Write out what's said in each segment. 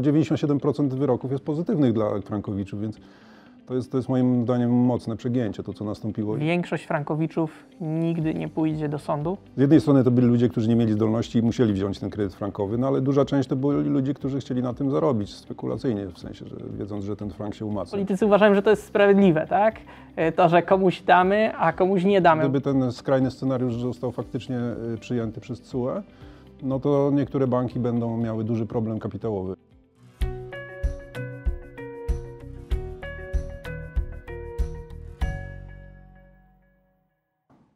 97% wyroków jest pozytywnych dla frankowiczów, więc to jest, to jest moim zdaniem mocne przegięcie, to co nastąpiło. Większość frankowiczów nigdy nie pójdzie do sądu. Z jednej strony to byli ludzie, którzy nie mieli zdolności i musieli wziąć ten kredyt frankowy, no ale duża część to byli ludzie, którzy chcieli na tym zarobić spekulacyjnie, w sensie, że wiedząc, że ten frank się umacnia. Politycy uważają, że to jest sprawiedliwe, tak? E, To, że komuś damy, a komuś nie damy. Gdyby ten skrajny scenariusz został faktycznie y, przyjęty przez CUE, no to niektóre banki będą miały duży problem kapitałowy.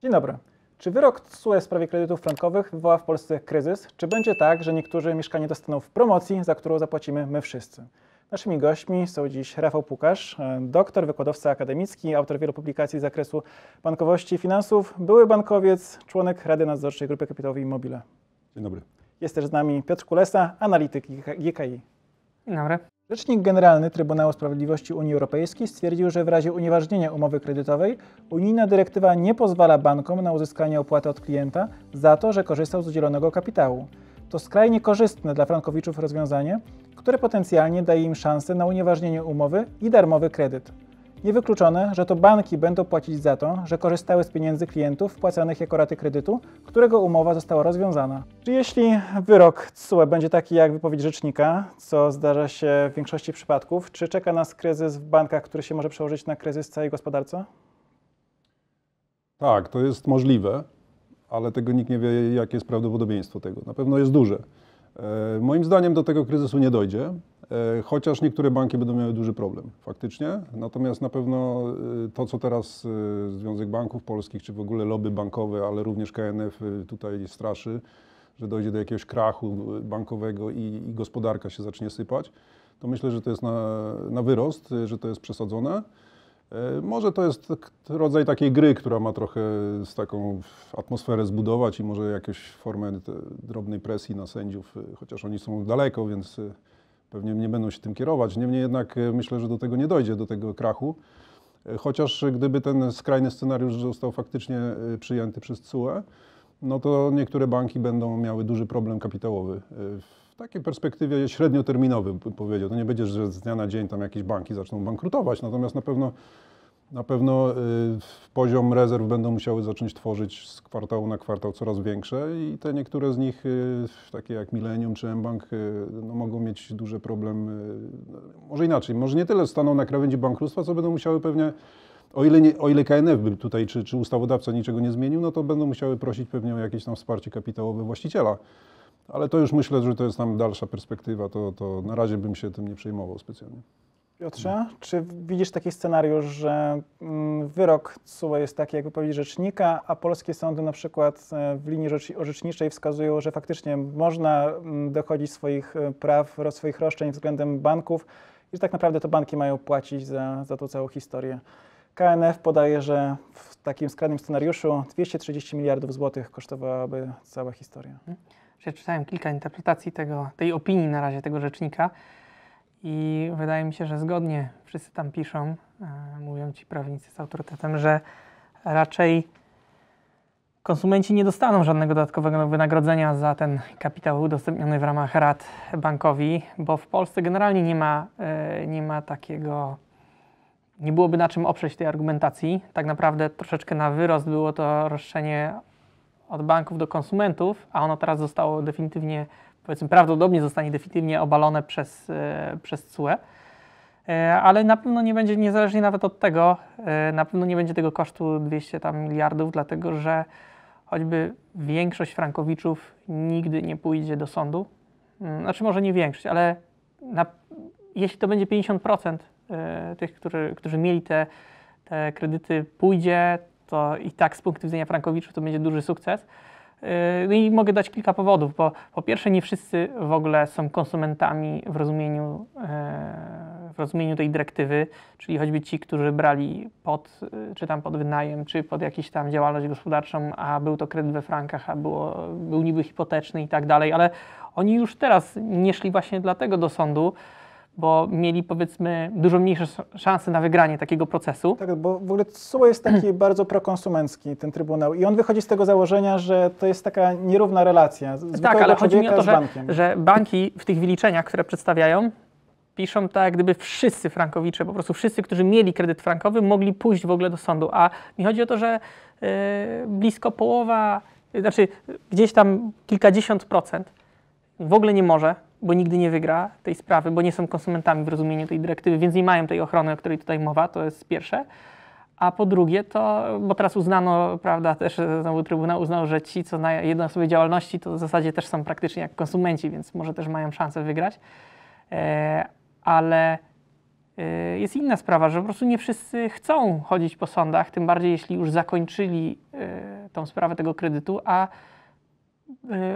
Dzień dobry. Czy wyrok TSUE w sprawie kredytów frankowych wywoła w Polsce kryzys? Czy będzie tak, że niektórzy mieszkanie dostaną w promocji, za którą zapłacimy my wszyscy? Naszymi gośćmi są dziś Rafał Pukasz, doktor, wykładowca akademicki, autor wielu publikacji z zakresu bankowości i finansów, były bankowiec, członek Rady Nadzorczej Grupy Kapitałowej Immobile. Dzień dobry. Jest też z nami Piotr Kulesa, analityk GKI. Dzień dobry. Rzecznik Generalny Trybunału Sprawiedliwości Unii Europejskiej stwierdził, że w razie unieważnienia umowy kredytowej unijna dyrektywa nie pozwala bankom na uzyskanie opłaty od klienta za to, że korzystał z udzielonego kapitału. To skrajnie korzystne dla frankowiczów rozwiązanie, które potencjalnie daje im szansę na unieważnienie umowy i darmowy kredyt. Niewykluczone, że to banki będą płacić za to, że korzystały z pieniędzy klientów wpłacanych jako raty kredytu, którego umowa została rozwiązana. Czy jeśli wyrok TSUE będzie taki jak wypowiedź rzecznika, co zdarza się w większości przypadków, czy czeka nas kryzys w bankach, który się może przełożyć na kryzys w całej gospodarce? Tak, to jest możliwe, ale tego nikt nie wie, jakie jest prawdopodobieństwo tego. Na pewno jest duże. E, Moim zdaniem do tego kryzysu nie dojdzie, chociaż niektóre banki będą miały duży problem, faktycznie. Natomiast na pewno e, to, co teraz e, Związek Banków Polskich, czy w ogóle lobby bankowe, ale również KNF e, tutaj straszy, że dojdzie do jakiegoś krachu e, bankowego i, i gospodarka się zacznie sypać, to myślę, że to jest na, na wyrost, e, że to jest przesadzone. E, Może to jest tak- rodzaj takiej gry, która ma trochę z taką atmosferę zbudować i może jakąś formę drobnej presji na sędziów, e, chociaż oni są daleko, więc e, pewnie nie będą się tym kierować. Niemniej jednak e, myślę, że do tego nie dojdzie, do tego krachu. E, Chociaż gdyby ten skrajny scenariusz został faktycznie e, przyjęty przez CUE, no to niektóre banki będą miały duży problem kapitałowy. E, W takiej perspektywie średnioterminowej bym powiedział. To nie będzie, że z dnia na dzień tam jakieś banki zaczną bankrutować, natomiast na pewno, na pewno y, poziom rezerw będą musiały zacząć tworzyć z kwartału na kwartał coraz większe i te niektóre z nich, y, takie jak Millennium czy mBank, y, no, mogą mieć duży problem. y, Może inaczej, może nie tyle staną na krawędzi bankructwa, co będą musiały pewnie o ile, nie, o ile KNF by tutaj, czy, czy ustawodawca niczego nie zmienił, no to będą musiały prosić pewnie o jakieś tam wsparcie kapitałowe właściciela. Ale to już myślę, że to jest tam dalsza perspektywa, to, to na razie bym się tym nie przejmował specjalnie. Piotrze, czy widzisz taki scenariusz, że mm, wyrok TSUE jest taki jak wypowiedź rzecznika, a polskie sądy na przykład e, w linii rzecz- orzeczniczej wskazują, że faktycznie można mm, dochodzić swoich e, praw, swoich roszczeń względem banków i że tak naprawdę to banki mają płacić za, za tą całą historię. KNF podaje, że w takim skrajnym scenariuszu 230 miliardów złotych kosztowałaby cała historia. Przeczytałem kilka interpretacji tego, tej opinii na razie tego rzecznika i wydaje mi się, że zgodnie wszyscy tam piszą, e, mówią ci prawnicy z autorytetem, że raczej konsumenci nie dostaną żadnego dodatkowego wynagrodzenia za ten kapitał udostępniony w ramach rat bankowi, bo w Polsce generalnie nie ma, e, nie ma takiego nie byłoby na czym oprzeć tej argumentacji. Tak naprawdę troszeczkę na wyrost było to roszczenie od banków do konsumentów, a ono teraz zostało definitywnie, powiedzmy prawdopodobnie zostanie definitywnie obalone przez, e, przez CUE. E, Ale na pewno nie będzie, niezależnie nawet od tego, e, na pewno nie będzie tego kosztu 200 tam miliardów, dlatego że choćby większość frankowiczów nigdy nie pójdzie do sądu. Mm, Znaczy może nie większość, ale na, jeśli to będzie 50% e, tych, którzy, którzy mieli te, te kredyty pójdzie, to i tak z punktu widzenia frankowiczów to będzie duży sukces. Yy, No i mogę dać kilka powodów, bo po pierwsze nie wszyscy w ogóle są konsumentami w rozumieniu, e, w rozumieniu tej dyrektywy, czyli choćby ci, którzy brali pod, y, czy tam pod wynajem, czy pod jakąś tam działalność gospodarczą, a był to kredyt we frankach, a było, był niby hipoteczny i tak dalej, ale oni już teraz nie szli właśnie dlatego do sądu, bo mieli powiedzmy dużo mniejsze sz- szanse na wygranie takiego procesu. Tak, bo w ogóle TSUE jest taki bardzo prokonsumencki, ten Trybunał. I on wychodzi z tego założenia, że to jest taka nierówna relacja Tak, ale chodzi mi o to, że, że banki w tych wyliczeniach, które przedstawiają, piszą tak, jak gdyby wszyscy frankowicze, po prostu wszyscy, którzy mieli kredyt frankowy, mogli pójść w ogóle do sądu. A mi chodzi o to, że e, blisko połowa, znaczy gdzieś tam kilkadziesiąt procent w ogóle nie może, bo nigdy nie wygra tej sprawy, bo nie są konsumentami w rozumieniu tej dyrektywy, więc nie mają tej ochrony, o której tutaj mowa, to jest pierwsze. A po drugie to, bo teraz uznano, prawda, też e, znowu Trybunał uznał, że ci, co na jednoosobowej działalności, to w zasadzie też są praktycznie jak konsumenci, więc może też mają szansę wygrać. E, ale e, jest inna sprawa, że po prostu nie wszyscy chcą chodzić po sądach, tym bardziej jeśli już zakończyli e, tą sprawę tego kredytu, a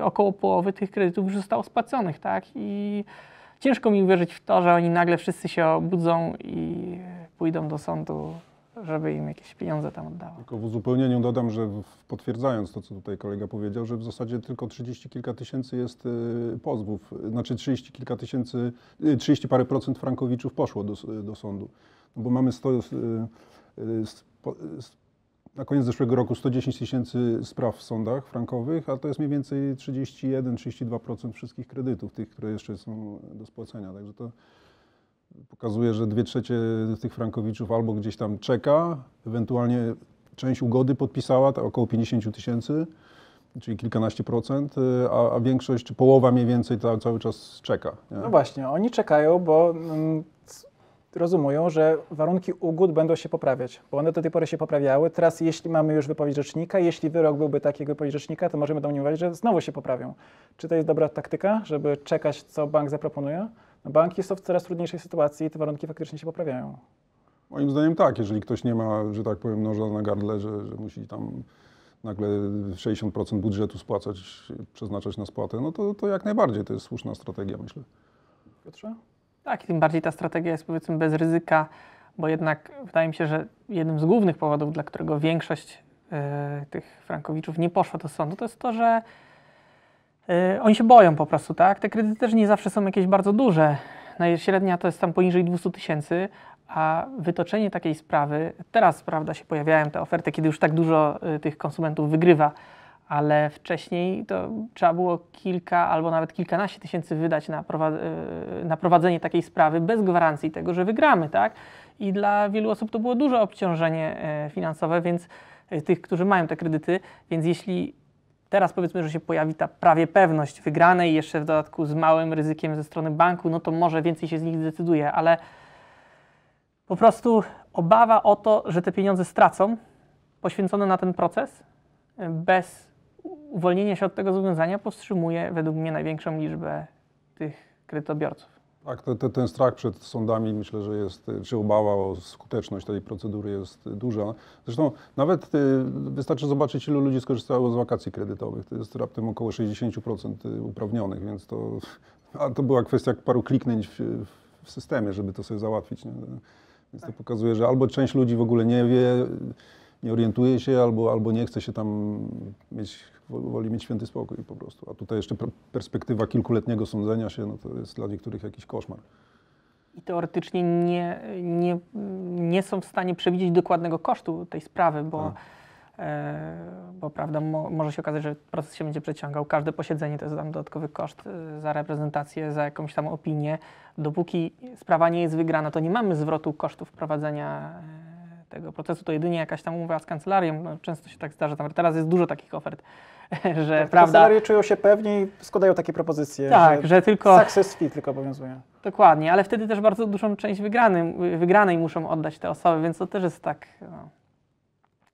około połowy tych kredytów już zostało spłaconych, tak? I ciężko mi uwierzyć w to, że oni nagle wszyscy się obudzą i pójdą do sądu, żeby im jakieś pieniądze tam oddało. Tylko w uzupełnieniu dodam, że potwierdzając to, co tutaj kolega powiedział, że w zasadzie tylko 30 kilka tysięcy jest y, pozwów, y, znaczy 30 kilka tysięcy, y, 30 parę procent frankowiczów poszło do, do sądu. No bo mamy 100, y, y, spo- y, na koniec zeszłego roku 110 tysięcy spraw w sądach frankowych, a to jest mniej więcej 31-32% wszystkich kredytów, tych, które jeszcze są do spłacenia. Także to pokazuje, że dwie trzecie tych frankowiczów albo gdzieś tam czeka, ewentualnie część ugody podpisała, to około 50 tysięcy, czyli kilkanaście procent, a, a większość, czy połowa mniej więcej ta, cały czas czeka. Nie? No właśnie, oni czekają, bo mm, rozumują, że warunki ugód będą się poprawiać, bo one do tej pory się poprawiały. Teraz, jeśli mamy już wypowiedź rzecznika, jeśli wyrok byłby taki jak wypowiedź rzecznika, to możemy domniemywać, że znowu się poprawią. Czy to jest dobra taktyka, żeby czekać, co bank zaproponuje? No banki są w coraz trudniejszej sytuacji i te warunki faktycznie się poprawiają. Moim zdaniem tak, jeżeli ktoś nie ma, że tak powiem, noża na gardle, że, że musi tam nagle 60% budżetu spłacać, przeznaczać na spłatę, no to, to jak najbardziej to jest słuszna strategia, myślę. Piotrze? Tak, tym bardziej ta strategia jest powiedzmy bez ryzyka, bo jednak wydaje mi się, że jednym z głównych powodów, dla którego większość e, tych frankowiczów nie poszła do sądu, to jest to, że e, oni się boją po prostu, tak? Te kredyty też nie zawsze są jakieś bardzo duże. Najśrednia to jest tam poniżej 200 tysięcy, a wytoczenie takiej sprawy, teraz prawda się pojawiają te oferty, kiedy już tak dużo e, tych konsumentów wygrywa, ale wcześniej to trzeba było kilka albo nawet kilkanaście tysięcy wydać na, e, na prowadzenie takiej sprawy bez gwarancji tego, że wygramy, tak? I dla wielu osób to było duże obciążenie e, finansowe, więc e, tych, którzy mają te kredyty, więc jeśli teraz powiedzmy, że się pojawi ta prawie pewność wygranej, jeszcze w dodatku z małym ryzykiem ze strony banku, no to może więcej się z nich zdecyduje, ale po prostu obawa o to, że te pieniądze stracą, poświęcone na ten proces, bez uwolnienia się od tego zobowiązania powstrzymuje według mnie największą liczbę tych kredytobiorców. Tak, te, te, ten strach przed sądami myślę, że jest, y, czy obawa o skuteczność tej procedury jest y, duża. Zresztą nawet y, wystarczy zobaczyć, ilu ludzi skorzystało z wakacji kredytowych. To jest raptem około 60% uprawnionych, więc to, a to była kwestia paru kliknięć w, w systemie, żeby to sobie załatwić. Nie? Więc to pokazuje, że albo część ludzi w ogóle nie wie, nie orientuje się, albo, albo nie chce się tam mieć, woli mieć święty spokój po prostu. A tutaj jeszcze per- perspektywa kilkuletniego sądzenia się, no to jest dla niektórych jakiś koszmar. I teoretycznie nie, nie, nie są w stanie przewidzieć dokładnego kosztu tej sprawy, bo, Tak. e, bo prawda, mo, może się okazać, że proces się będzie przeciągał. Każde posiedzenie to jest tam dodatkowy koszt e, za reprezentację, za jakąś tam opinię. Dopóki sprawa nie jest wygrana, to nie mamy zwrotu kosztów prowadzenia e, tego procesu, to jedynie jakaś tam umowa z kancelarią. No, często się tak zdarza. Tam, teraz jest dużo takich ofert, że Tak, prawda. Kancelarie czują się pewniej, składają takie propozycje, Tak, że, że tylko. success fee tylko obowiązuje. Dokładnie, ale wtedy też bardzo dużą część wygrany, wygranej muszą oddać te osoby, więc to też jest tak. No,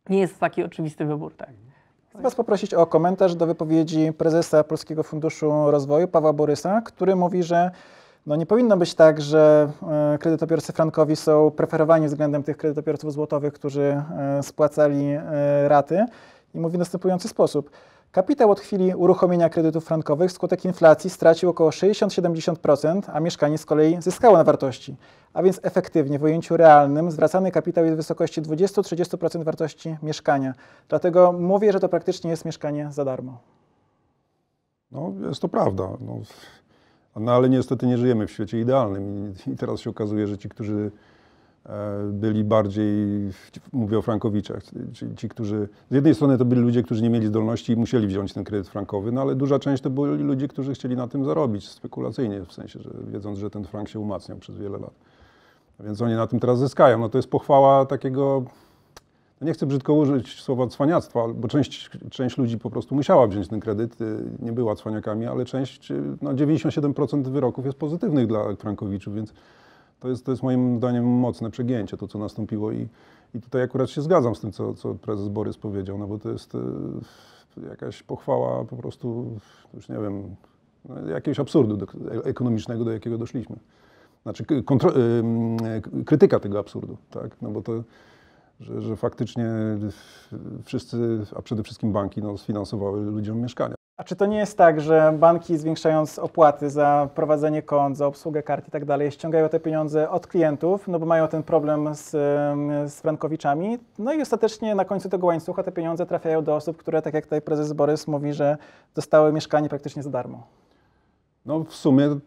nie jest taki oczywisty wybór, tak. Chcę Was poprosić o komentarz do wypowiedzi prezesa Polskiego Funduszu Rozwoju, Pawła Borysa, który mówi, że no nie powinno być tak, że e, kredytobiorcy frankowi są preferowani względem tych kredytobiorców złotowych, którzy e, spłacali e, raty. I mówi w następujący sposób. Kapitał od chwili uruchomienia kredytów frankowych wskutek inflacji stracił około 60-70%, a mieszkanie z kolei zyskało na wartości. A więc efektywnie w ujęciu realnym zwracany kapitał jest w wysokości 20-30% wartości mieszkania. Dlatego mówię, że to praktycznie jest mieszkanie za darmo. No, jest to prawda. No, No ale niestety nie żyjemy w świecie idealnym i, teraz się okazuje, że ci, którzy e, byli bardziej, mówię o frankowiczach, ci, ci, którzy, z jednej strony to byli ludzie, którzy nie mieli zdolności i musieli wziąć ten kredyt frankowy, no ale duża część to byli ludzie, którzy chcieli na tym zarobić spekulacyjnie, w sensie, że wiedząc, że ten frank się umacniał przez wiele lat. Więc oni na tym teraz zyskają. No to jest pochwała takiego, nie chcę brzydko użyć słowa cwaniactwa, bo część, część ludzi po prostu musiała wziąć ten kredyt, y, nie była cwaniakami, ale część, y, no 97% wyroków jest pozytywnych dla frankowiczów, więc to jest, to jest moim zdaniem mocne przegięcie, to co nastąpiło i, i tutaj akurat się zgadzam z tym, co, co prezes Borys powiedział, no bo to jest y, jakaś pochwała po prostu, już nie wiem, no, jakiegoś absurdu do, ekonomicznego, do jakiego doszliśmy. Znaczy kontro, krytyka tego absurdu, tak, no bo to, że, że faktycznie wszyscy, a przede wszystkim banki, no, sfinansowały ludziom mieszkania. A czy to nie jest tak, że banki zwiększając opłaty za prowadzenie kont, za obsługę kart i tak dalej, ściągają te pieniądze od klientów, no bo mają ten problem z, z frankowiczami, no i ostatecznie na końcu tego łańcucha te pieniądze trafiają do osób, które, tak jak tutaj prezes Borys mówi, że dostały mieszkanie praktycznie za darmo. No w sumie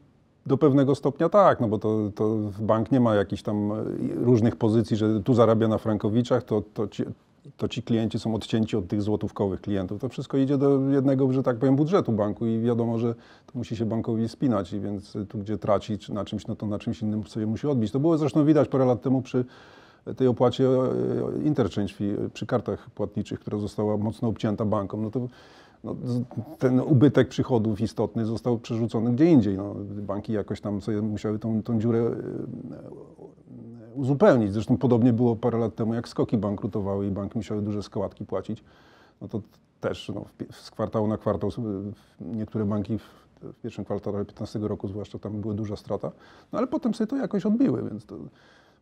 do pewnego stopnia tak, no bo to, to bank nie ma jakichś tam e, różnych pozycji, że tu zarabia na frankowiczach, to, to, ci, to ci klienci są odcięci od tych złotówkowych klientów. To wszystko idzie do jednego, że tak powiem, budżetu banku i wiadomo, że to musi się bankowi spinać i więc tu, gdzie traci czy na czymś, no to na czymś innym sobie musi odbić. To było zresztą widać parę lat temu przy tej opłacie e, interchange fee, e, przy kartach płatniczych, która została mocno obcięta bankom. No to no, ten ubytek przychodów istotny został przerzucony gdzie indziej. No, banki jakoś tam sobie musiały tą, tą dziurę e, e, uzupełnić. Zresztą podobnie było parę lat temu, jak skoki bankrutowały i banki musiały duże składki płacić. No to też no, z kwartału na kwartał niektóre banki w, w pierwszym kwartale 2015 roku zwłaszcza tam była duża strata, no ale potem sobie to jakoś odbiły, więc to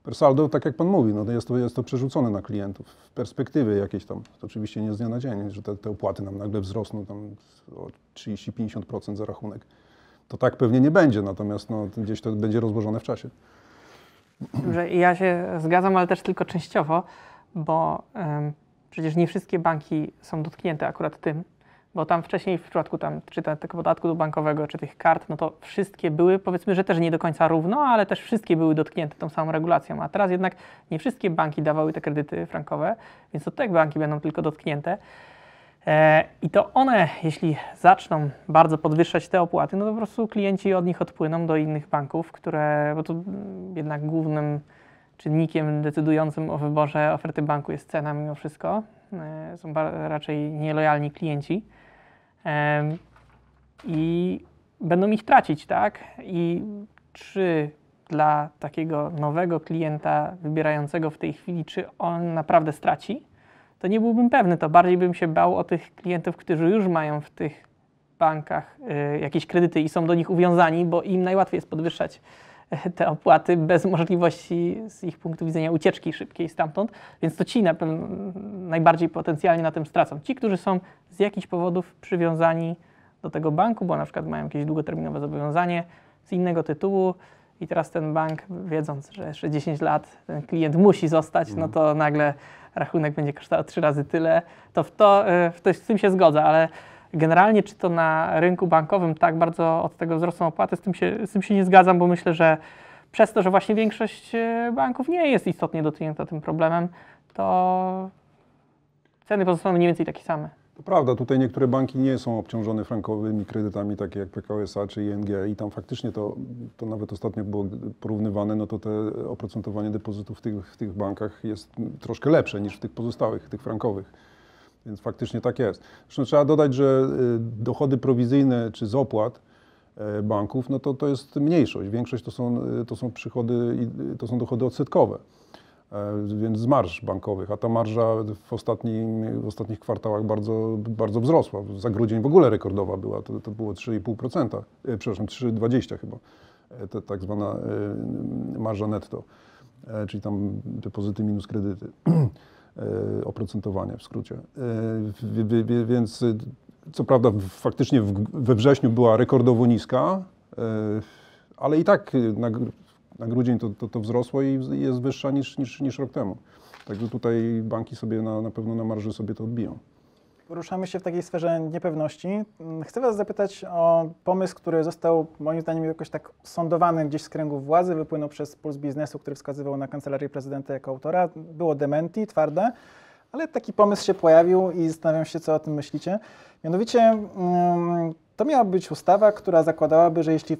per saldo, tak jak Pan mówi, no jest, to jest to przerzucone na klientów w perspektywie jakiejś tam, to oczywiście nie z dnia na dzień, że te, te opłaty nam nagle wzrosną tam o 30-50% za rachunek. To tak pewnie nie będzie, natomiast no, gdzieś to będzie rozłożone w czasie. ja się zgadzam, ale też tylko częściowo, bo em, przecież nie wszystkie banki są dotknięte akurat tym, bo tam wcześniej w przypadku tam, czy te, tego podatku bankowego, czy tych kart, no to wszystkie były, powiedzmy, że też nie do końca równo, ale też wszystkie były dotknięte tą samą regulacją, a teraz jednak nie wszystkie banki dawały te kredyty frankowe, więc to te banki będą tylko dotknięte. E, I to one, jeśli zaczną bardzo podwyższać te opłaty, no to po prostu klienci od nich odpłyną do innych banków, które, bo to jednak głównym czynnikiem decydującym o wyborze oferty banku jest cena mimo wszystko. E, Są raczej nielojalni klienci. I będą ich tracić, tak? I czy dla takiego nowego klienta wybierającego w tej chwili, czy on naprawdę straci? to nie byłbym pewny. To bardziej bym się bał o tych klientów, którzy już mają w tych bankach y, jakieś kredyty i są do nich uwiązani, bo im najłatwiej jest podwyższać te opłaty bez możliwości z ich punktu widzenia ucieczki szybkiej stamtąd. Więc to ci na pewno najbardziej potencjalnie na tym stracą. Ci, którzy są z jakichś powodów przywiązani do tego banku, bo na przykład mają jakieś długoterminowe zobowiązanie z innego tytułu i teraz ten bank, wiedząc, że jeszcze 10 lat ten klient musi zostać, no to nagle rachunek będzie kosztował trzy razy tyle, to w to, y, w to z tym się zgodzę, ale generalnie czy to na rynku bankowym tak bardzo od tego wzrosną opłaty, z tym się, z tym się nie zgadzam, bo myślę, że przez to, że właśnie większość y, banków nie jest istotnie dotknięta tym problemem, to ceny pozostaną mniej więcej takie same. To prawda, tutaj niektóre banki nie są obciążone frankowymi kredytami, takie jak PKO SA czy ING i tam faktycznie to, to nawet ostatnio było porównywane, no to te oprocentowanie depozytów w tych, w tych bankach jest troszkę lepsze niż w tych pozostałych, tych frankowych. Więc faktycznie tak jest. Zresztą trzeba dodać, że y, dochody prowizyjne czy z opłat e, banków, no to to jest mniejszość. Większość to są, y, to są przychody, to są dochody odsetkowe. Więc z marż bankowych, a ta marża w, ostatnim, w ostatnich kwartałach bardzo, bardzo wzrosła. Za grudzień w ogóle rekordowa była, to, to było 3,5%, e, przepraszam, 3,20 chyba, to tak zwana marża netto, czyli tam depozyty minus kredyty, oprocentowanie w skrócie. E, Więc e, co prawda faktycznie we wrześniu była rekordowo niska, e, ale i tak e, na, na grudzień to, to, to wzrosło i jest wyższa niż, niż, niż rok temu. Także tutaj banki sobie na, na pewno na marży sobie to odbiją. Ruszamy się w takiej sferze niepewności. Mm, Chcę Was zapytać o pomysł, który został moim zdaniem jakoś tak sądowany gdzieś z kręgów władzy, wypłynął przez Puls Biznesu, który wskazywał na kancelarię prezydenta jako autora. Było dementi, twarde, ale taki pomysł się pojawił i zastanawiam się, co o tym myślicie. Mianowicie mm, to miała być ustawa, która zakładałaby, że jeśli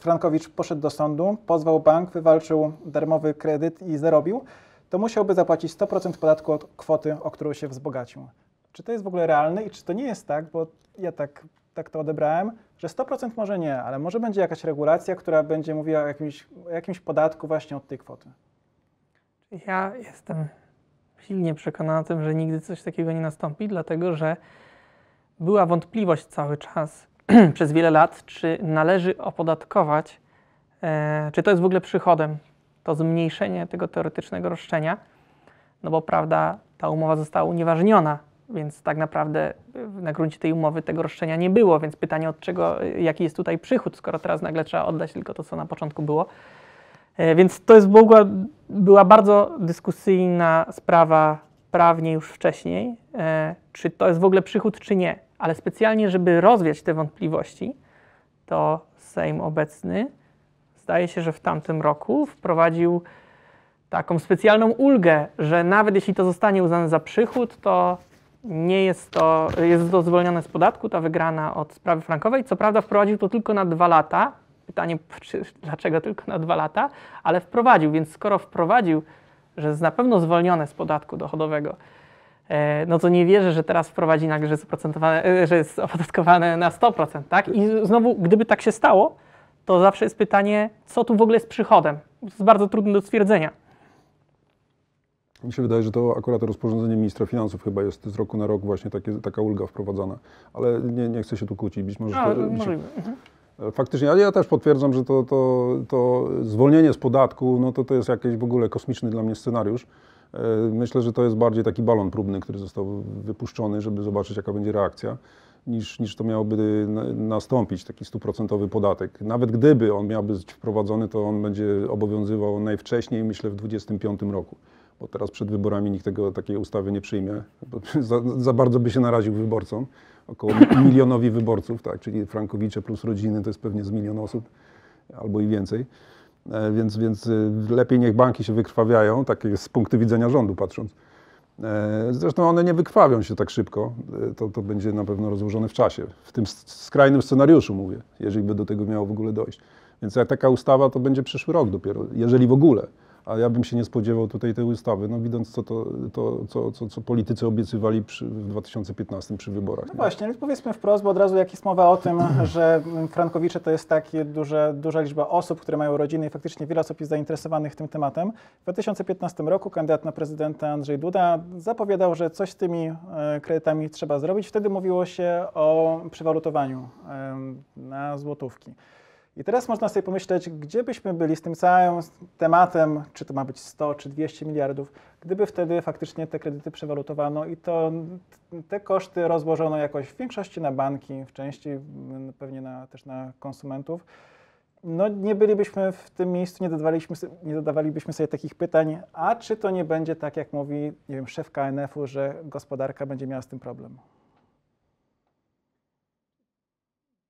Frankowicz poszedł do sądu, pozwał bank, wywalczył darmowy kredyt i zarobił, to musiałby zapłacić 100% podatku od kwoty, o którą się wzbogacił. Czy to jest w ogóle realne i czy to nie jest tak, bo ja tak, tak to odebrałem, że 100% może nie, ale może będzie jakaś regulacja, która będzie mówiła o jakimś, o jakimś podatku właśnie od tej kwoty. Ja jestem silnie przekonany o tym, że nigdy coś takiego nie nastąpi, dlatego że była wątpliwość cały czas przez wiele lat, czy należy opodatkować, e, czy to jest w ogóle przychodem, to zmniejszenie tego teoretycznego roszczenia, no bo prawda, ta umowa została unieważniona, więc tak naprawdę e, na gruncie tej umowy tego roszczenia nie było, więc pytanie od czego, e, jaki jest tutaj przychód, skoro teraz nagle trzeba oddać tylko to, co na początku było. E, Więc to jest była, była bardzo dyskusyjna sprawa prawnie już wcześniej, e, czy to jest w ogóle przychód, czy nie. Ale specjalnie, żeby rozwiać te wątpliwości, to Sejm obecny, zdaje się, że w tamtym roku wprowadził taką specjalną ulgę, że nawet jeśli to zostanie uznane za przychód, to nie jest to, jest to zwolnione z podatku, ta wygrana od sprawy frankowej. Co prawda wprowadził to tylko na dwa lata. Pytanie, czy, dlaczego tylko na dwa lata, ale wprowadził, więc skoro wprowadził, że jest na pewno zwolnione z podatku dochodowego, e, no to nie wierzę, że teraz wprowadzi nagle, że jest, że jest opodatkowane na 100%, tak? I znowu, gdyby tak się stało, to zawsze jest pytanie, co tu w ogóle jest przychodem. To jest bardzo trudne do stwierdzenia. Mi się wydaje, że to akurat rozporządzenie ministra finansów chyba jest z roku na rok właśnie takie, taka ulga wprowadzana. Ale nie, nie chcę się tu kłócić. Być może A, to, mi się, możliwe. Mhm. Faktycznie, ale ja też potwierdzam, że to, to, to zwolnienie z podatku, no to to jest jakiś w ogóle kosmiczny dla mnie scenariusz. E, Myślę, że to jest bardziej taki balon próbny, który został wypuszczony, żeby zobaczyć, jaka będzie reakcja, niż, niż to miałoby na- nastąpić, taki stuprocentowy podatek. Nawet gdyby on miał być wprowadzony, to on będzie obowiązywał najwcześniej, myślę, w 2025 roku. Bo teraz przed wyborami nikt tego, takiej ustawy nie przyjmie, bo za, za bardzo by się naraził wyborcom około milionowi wyborców, tak, czyli Frankowicze plus rodziny to jest pewnie z milion osób albo i więcej. E, Więc, więc e, lepiej niech banki się wykrwawiają, tak jest z punktu widzenia rządu patrząc. E, Zresztą one nie wykrwawią się tak szybko, to, to będzie na pewno rozłożone w czasie. W tym skrajnym scenariuszu mówię, jeżeli by do tego miało w ogóle dojść. Więc jak taka ustawa, to będzie przyszły rok dopiero, jeżeli w ogóle. A ja bym się nie spodziewał tutaj tej ustawy, no widząc co, to, to, co, co, co politycy obiecywali przy, w 2015 przy wyborach. No nie? właśnie, więc powiedzmy wprost, bo od razu jak jest mowa o tym, że Frankowicze to jest takie duże, duża liczba osób, które mają rodziny i faktycznie wiele osób jest zainteresowanych tym tematem. W 2015 roku kandydat na prezydenta Andrzej Duda zapowiadał, że coś z tymi e, kredytami trzeba zrobić. Wtedy mówiło się o przewalutowaniu na złotówki. I teraz można sobie pomyśleć, gdzie byśmy byli z tym całym tematem, czy to ma być 100 czy 200 miliardów, gdyby wtedy faktycznie te kredyty przewalutowano i to te koszty rozłożono jakoś w większości na banki, w części mm, pewnie na, też na konsumentów. No nie bylibyśmy w tym miejscu, nie zadawalibyśmy, sobie- nie zadawalibyśmy sobie takich pytań, a czy to nie będzie tak, jak mówi, nie wiem, szef KNF-u, że gospodarka będzie miała z tym problem?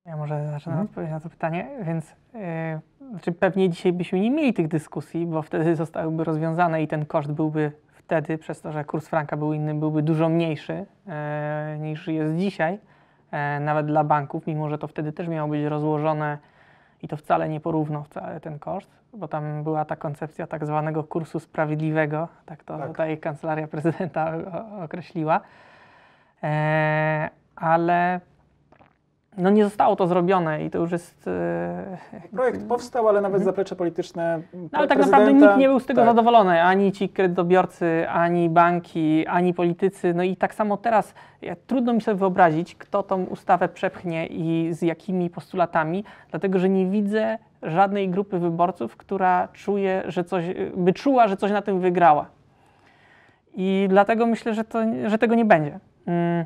Ja może zacznę Mhm. odpowiedzieć na to pytanie, więc yy, znaczy pewnie dzisiaj byśmy nie mieli tych dyskusji, bo wtedy zostałyby rozwiązane i ten koszt byłby wtedy, przez to, że kurs franka był inny, byłby dużo mniejszy e, niż jest dzisiaj, e, nawet dla banków, mimo że to wtedy też miało być rozłożone i to wcale nie porówno wcale ten koszt, bo tam była ta koncepcja tak zwanego kursu sprawiedliwego, tak to Tak. tutaj kancelaria prezydenta określiła. E, ale no nie zostało to zrobione i to już jest. e, Projekt powstał, ale nawet zaplecze polityczne No, ale tak naprawdę nikt nie był z tego tak. zadowolony. Ani ci kredytobiorcy, ani banki, ani politycy. No i tak samo teraz trudno mi sobie wyobrazić, kto tą ustawę przepchnie i z jakimi postulatami, dlatego że nie widzę żadnej grupy wyborców, która czuje, że coś, by czuła, że coś na tym wygrała. I dlatego myślę, że, to, że tego nie będzie. Mm.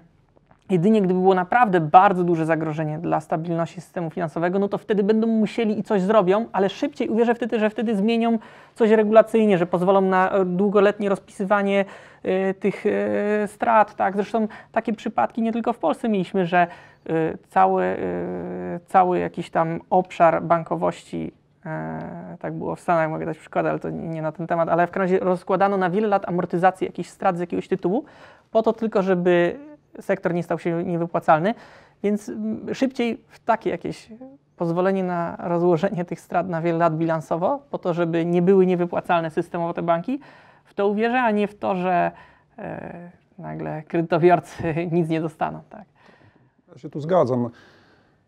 Jedynie gdyby było naprawdę bardzo duże zagrożenie dla stabilności systemu finansowego, no to wtedy będą musieli i coś zrobią, ale szybciej uwierzę wtedy, że wtedy zmienią coś regulacyjnie, że pozwolą na e, długoletnie rozpisywanie e, tych e, strat. Tak? Zresztą takie przypadki nie tylko w Polsce mieliśmy, że e, cały, cały jakiś tam obszar bankowości tak było w Stanach, mogę dać przykład, ale to nie, nie na ten temat, ale w każdym razie rozkładano na wiele lat amortyzację jakichś strat z jakiegoś tytułu, po to tylko, żeby sektor nie stał się niewypłacalny, więc mm, szybciej w takie jakieś pozwolenie na rozłożenie tych strat na wiele lat bilansowo, po to, żeby nie były niewypłacalne systemowo te banki, w to uwierzę, a nie w to, że e, nagle kredytobiorcy nic nie dostaną. Tak. Ja się tu zgadzam.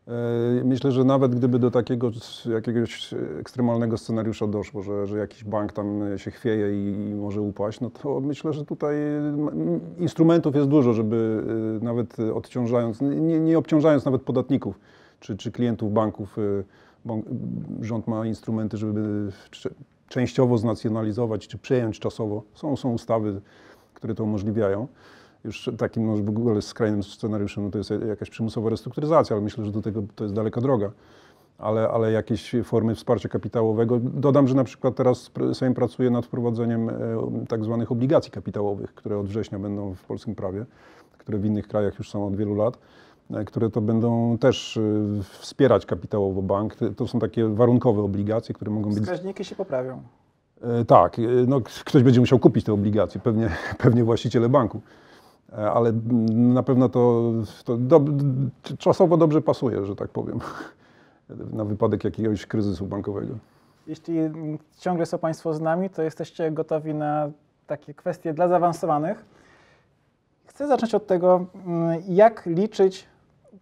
E, Myślę, że nawet gdyby do takiego jakiegoś ekstremalnego scenariusza doszło, że, że jakiś bank tam się chwieje i, i może upaść, no to myślę, że tutaj instrumentów jest dużo, żeby e, nawet odciążając, nie, nie obciążając nawet podatników czy, czy klientów banków, e, bank, rząd ma instrumenty, żeby częściowo znacjonalizować czy przejąć czasowo. Są, są ustawy, które to umożliwiają już takim no, w ogóle skrajnym scenariuszem no to jest jakaś przymusowa restrukturyzacja, ale myślę, że do tego to jest daleka droga. Ale, ale jakieś formy wsparcia kapitałowego. Dodam, że na przykład teraz Sejm pracuje nad wprowadzeniem e, tak zwanych obligacji kapitałowych, które od września będą w polskim prawie, które w innych krajach już są od wielu lat, e, które to będą też e, wspierać kapitałowo bank. To są takie warunkowe obligacje, które mogą być Wskaźniki się poprawią. Tak, no, ktoś będzie musiał kupić te obligacje, pewnie, pewnie właściciele banku. E, Ale na pewno to, to do, czasowo dobrze pasuje, że tak powiem, na wypadek jakiegoś kryzysu bankowego. Jeśli ciągle są Państwo z nami, to jesteście gotowi na takie kwestie dla zaawansowanych. Chcę zacząć od tego, mm, jak liczyć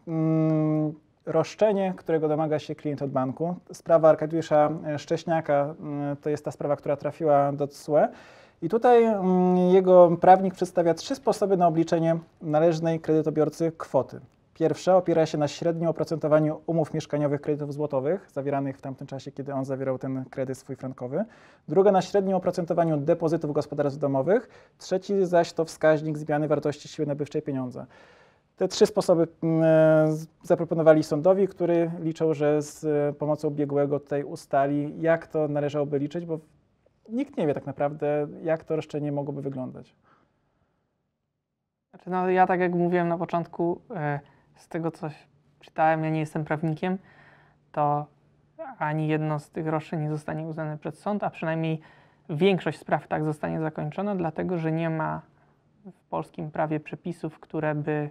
mm, roszczenie, którego domaga się klient od banku. Sprawa Arkadiusza Szcześniaka mm, to jest ta sprawa, która trafiła do TSUE. I tutaj mm, jego prawnik przedstawia trzy sposoby na obliczenie należnej kredytobiorcy kwoty. Pierwsza opiera się na średnim oprocentowaniu umów mieszkaniowych kredytów złotowych, zawieranych w tamtym czasie, kiedy on zawierał ten kredyt swój frankowy. Druga na średnim oprocentowaniu depozytów gospodarstw domowych. Trzeci zaś to wskaźnik zmiany wartości siły nabywczej pieniądza. Te trzy sposoby mm, zaproponowali sądowi, który liczył, że z pomocą biegłego tutaj ustali, jak to należałoby liczyć, bo nikt nie wie tak naprawdę, jak to roszczenie mogłoby wyglądać. Znaczy, no, ja tak jak mówiłem na początku, e, z tego co czytałem, ja nie jestem prawnikiem, to ani jedno z tych roszczeń nie zostanie uznane przez sąd, a przynajmniej większość spraw tak zostanie zakończona, dlatego że nie ma w polskim prawie przepisów, które by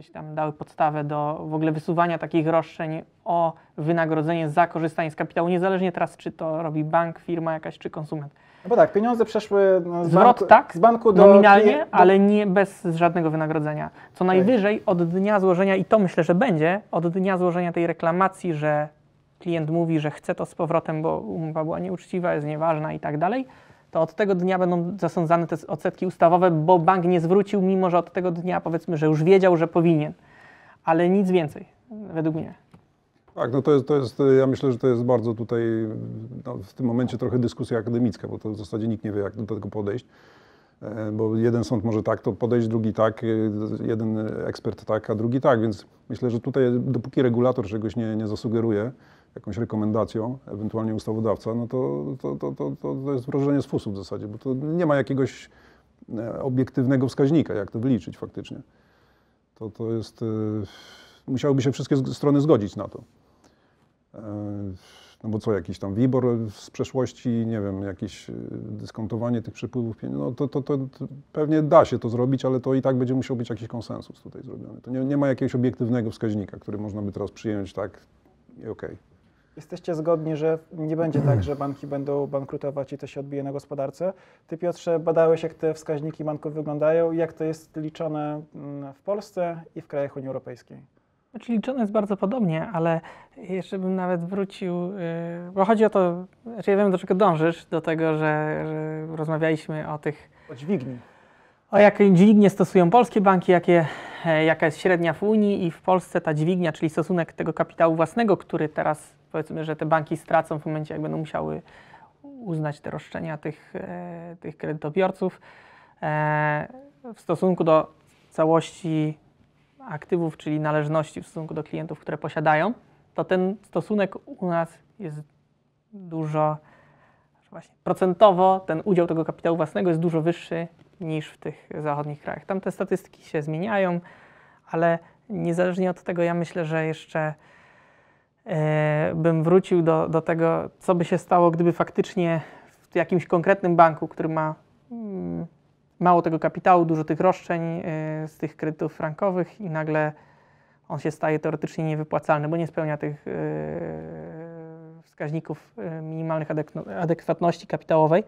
gdzieś tam dały podstawę do w ogóle wysuwania takich roszczeń o wynagrodzenie za korzystanie z kapitału, niezależnie teraz czy to robi bank, firma jakaś czy konsument. No bo tak, pieniądze przeszły no, z, Zwrot banku, tak, z banku do Nominalnie, do- ale nie bez żadnego wynagrodzenia. Co najwyżej od dnia złożenia, i to myślę, że będzie, od dnia złożenia tej reklamacji, że klient mówi, że chce to z powrotem, bo umowa była nieuczciwa, jest nieważna i tak dalej, to od tego dnia będą zasądzane te odsetki ustawowe, bo bank nie zwrócił, mimo że od tego dnia powiedzmy, że już wiedział, że powinien. Ale nic więcej, według mnie. Tak, no to jest, to jest, ja myślę, że to jest bardzo tutaj no, w tym momencie trochę dyskusja akademicka, bo to w zasadzie nikt nie wie, jak do tego podejść. E, Bo jeden sąd może tak to podejść, drugi tak, e, jeden ekspert tak, a drugi tak, więc myślę, że tutaj dopóki regulator czegoś nie, nie zasugeruje, jakąś rekomendacją, ewentualnie ustawodawca, no to, to, to, to, to, jest wrażenie z fusu w zasadzie, bo to nie ma jakiegoś e, obiektywnego wskaźnika, jak to wyliczyć faktycznie. To, to jest, e, musiałyby się wszystkie strony zgodzić na to. E, No bo co, jakiś tam WIBOR z przeszłości, nie wiem, jakieś dyskontowanie tych przepływów pieniędzy, no to, to, to, to pewnie da się to zrobić, ale to i tak będzie musiał być jakiś konsensus tutaj zrobiony. To nie, nie ma jakiegoś obiektywnego wskaźnika, który można by teraz przyjąć tak i okej. Jesteście zgodni, że nie będzie tak, że banki będą bankrutować i to się odbije na gospodarce. Ty, Piotrze, badałeś, jak te wskaźniki banków wyglądają i jak to jest liczone mm, w Polsce i w krajach Unii Europejskiej. Znaczy liczone jest bardzo podobnie, ale jeszcze bym nawet wrócił, yy, bo chodzi o to, znaczy ja wiem do czego dążysz, do tego, że, że rozmawialiśmy o tych, O dźwigni. o jakie dźwignie stosują polskie banki, jakie, e, jaka jest średnia w Unii i w Polsce ta dźwignia, czyli stosunek tego kapitału własnego, który teraz powiedzmy, że te banki stracą w momencie, jak będą musiały uznać te roszczenia tych, e, tych kredytobiorców e, w stosunku do całości aktywów, czyli należności w stosunku do klientów, które posiadają, to ten stosunek u nas jest dużo, właśnie procentowo ten udział tego kapitału własnego jest dużo wyższy niż w tych zachodnich krajach. Tam te statystyki się zmieniają, ale niezależnie od tego, ja myślę, że jeszcze bym wrócił do, do tego, co by się stało, gdyby faktycznie w jakimś konkretnym banku, który ma mm, mało tego kapitału, dużo tych roszczeń e, z tych kredytów frankowych i nagle on się staje teoretycznie niewypłacalny, bo nie spełnia tych e, wskaźników e, minimalnych adek- adekwatności kapitałowej,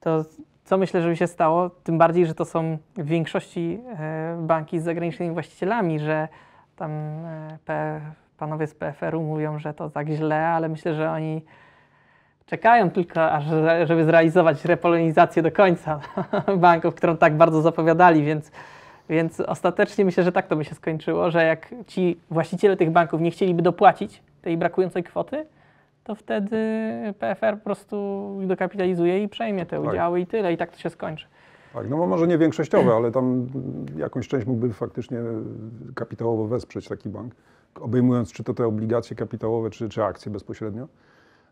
to co myślę, że by się stało? Tym bardziej, że to są w większości e, banki z zagranicznymi właścicielami, że tam e, P, panowie z PFR-u mówią, że to tak źle, ale myślę, że oni czekają tylko, aż, żeby zrealizować repolonizację do końca banków, którą tak bardzo zapowiadali, więc, więc ostatecznie myślę, że tak to by się skończyło, że jak ci właściciele tych banków nie chcieliby dopłacić tej brakującej kwoty, to wtedy PFR po prostu dokapitalizuje i przejmie te Tak. udziały i tyle, i tak to się skończy. Tak, no może nie większościowe, ale tam jakąś część mógłby faktycznie kapitałowo wesprzeć taki bank, obejmując czy to te obligacje kapitałowe, czy, czy akcje bezpośrednio.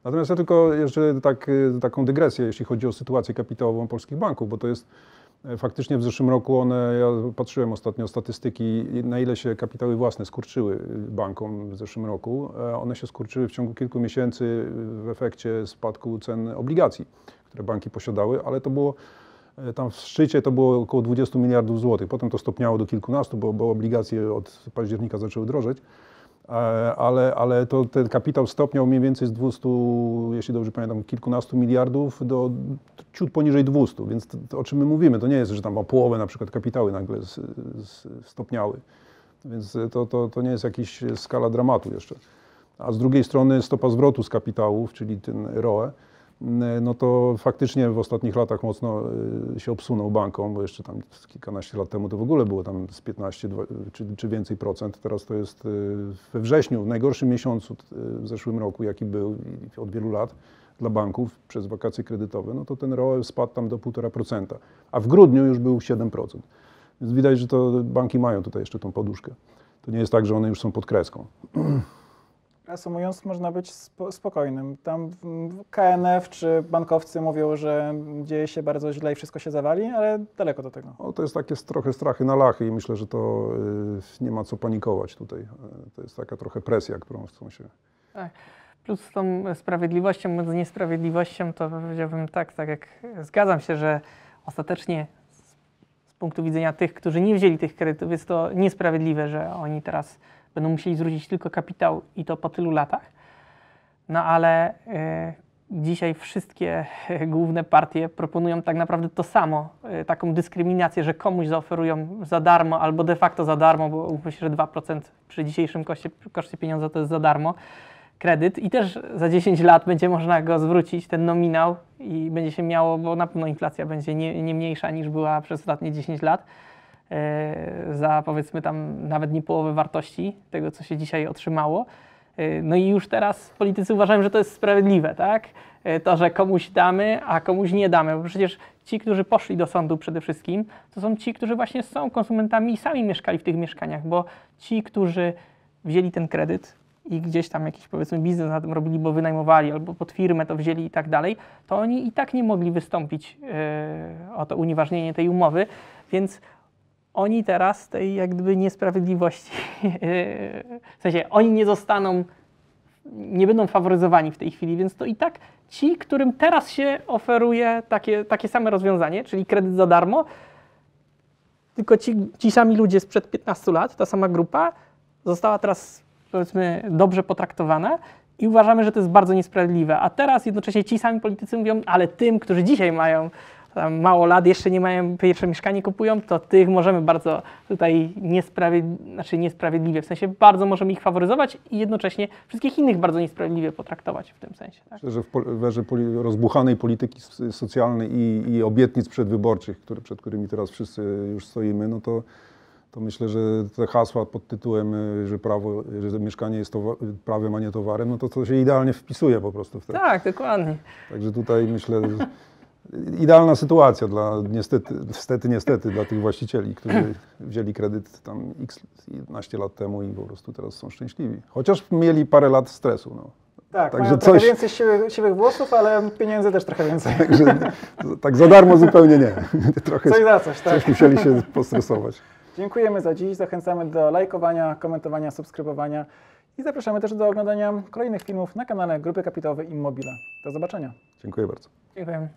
Natomiast ja tylko jeszcze tak, y, taką dygresję, jeśli chodzi o sytuację kapitałową polskich banków, bo to jest e, faktycznie w zeszłym roku one, ja patrzyłem ostatnio statystyki, na ile się kapitały własne skurczyły bankom w zeszłym roku. E, One się skurczyły w ciągu kilku miesięcy w efekcie spadku cen obligacji, które banki posiadały, ale to było E, Tam w szczycie to było około 20 miliardów złotych. Potem to stopniało do kilkunastu, bo, bo obligacje od października zaczęły drożeć. E, Ale, ale to ten kapitał stopniał mniej więcej z 200, jeśli dobrze pamiętam, kilkunastu miliardów do ciut poniżej 200. Więc to, to, o czym my mówimy, to nie jest, że tam o połowę na przykład kapitały nagle s- s- stopniały. Więc to, to, to nie jest jakaś skala dramatu jeszcze. A z drugiej strony stopa zwrotu z kapitałów, czyli ten ROE, no to faktycznie w ostatnich latach mocno y, się obsunął bankom, bo jeszcze tam kilkanaście lat temu to w ogóle było tam z 15 dwa- czy, czy więcej procent. Teraz to jest y, we wrześniu, w najgorszym miesiącu w zeszłym roku, jaki był od wielu lat dla banków przez wakacje kredytowe, no to ten ROE spadł tam do 1,5%, a w grudniu już był 7%. Więc widać, że to banki mają tutaj jeszcze tą poduszkę. To nie jest tak, że one już są pod kreską. Reasumując, można być spo, spokojnym. Tam KNF czy bankowcy mówią, że dzieje się bardzo źle i wszystko się zawali, ale daleko do tego. No, to jest takie trochę strachy na lachy i myślę, że to y, nie ma co panikować tutaj. Y, To jest taka trochę presja, którą chcą się. Plus z tą sprawiedliwością, mówiąc niesprawiedliwością, to powiedziałbym tak, tak jak zgadzam się, że ostatecznie z, z punktu widzenia tych, którzy nie wzięli tych kredytów, jest to niesprawiedliwe, że oni teraz będą musieli zwrócić tylko kapitał i to po tylu latach. No ale e, dzisiaj wszystkie e, główne partie proponują tak naprawdę to samo, e, taką dyskryminację, że komuś zaoferują za darmo albo de facto za darmo, bo się, że 2% przy dzisiejszym koszcie, koszcie pieniądza to jest za darmo kredyt i też za 10 lat będzie można go zwrócić, ten nominał i będzie się miało, bo na pewno inflacja będzie nie, nie mniejsza niż była przez ostatnie 10 lat, za powiedzmy tam nawet nie połowę wartości tego, co się dzisiaj otrzymało. E, No i już teraz politycy uważają, że to jest sprawiedliwe, tak? E, To, że komuś damy, a komuś nie damy, bo przecież ci, którzy poszli do sądu przede wszystkim, to są ci, którzy właśnie są konsumentami i sami mieszkali w tych mieszkaniach, bo ci, którzy wzięli ten kredyt i gdzieś tam jakiś powiedzmy biznes na tym robili, bo wynajmowali albo pod firmę to wzięli i tak dalej, to oni i tak nie mogli wystąpić e, o to unieważnienie tej umowy, więc oni teraz tej jak gdyby niesprawiedliwości, w sensie oni nie zostaną, nie będą faworyzowani w tej chwili, więc to i tak ci, którym teraz się oferuje takie, takie same rozwiązanie, czyli kredyt za darmo, tylko ci, ci sami ludzie sprzed 15 lat, ta sama grupa, została teraz powiedzmy dobrze potraktowana i uważamy, że to jest bardzo niesprawiedliwe. A teraz jednocześnie ci sami politycy mówią, ale tym, którzy dzisiaj mają tam mało lat, jeszcze nie mają pierwsze mieszkanie kupują, to tych możemy bardzo tutaj niesprawiedliwie, znaczy niesprawiedliwie, w sensie bardzo możemy ich faworyzować i jednocześnie wszystkich innych bardzo niesprawiedliwie potraktować w tym sensie. Tak? Myślę, że w pol- w erze poli- rozbuchanej polityki socjalnej i, i obietnic przedwyborczych, które, przed którymi teraz wszyscy już stoimy, no to, to myślę, że te hasła pod tytułem, że, prawo, że mieszkanie jest prawem, a nie towarem, no to to się idealnie wpisuje po prostu w te. tak, dokładnie. Także tutaj myślę, że idealna sytuacja dla, niestety, niestety, niestety, dla tych właścicieli, którzy wzięli kredyt tam x 11 lat temu i po prostu teraz są szczęśliwi. Chociaż mieli parę lat stresu. No. Tak, Także mają trochę coś- więcej siwych, siwych włosów, ale pieniędzy też trochę więcej. Także tak za darmo zupełnie nie. Trochę Coś za coś, tak. coś musieli się postresować. Dziękujemy za dziś. Zachęcamy do lajkowania, komentowania, subskrybowania i zapraszamy też do oglądania kolejnych filmów na kanale Grupy Kapitałowej Immobile. Do zobaczenia. Dziękuję bardzo. Dziękuję.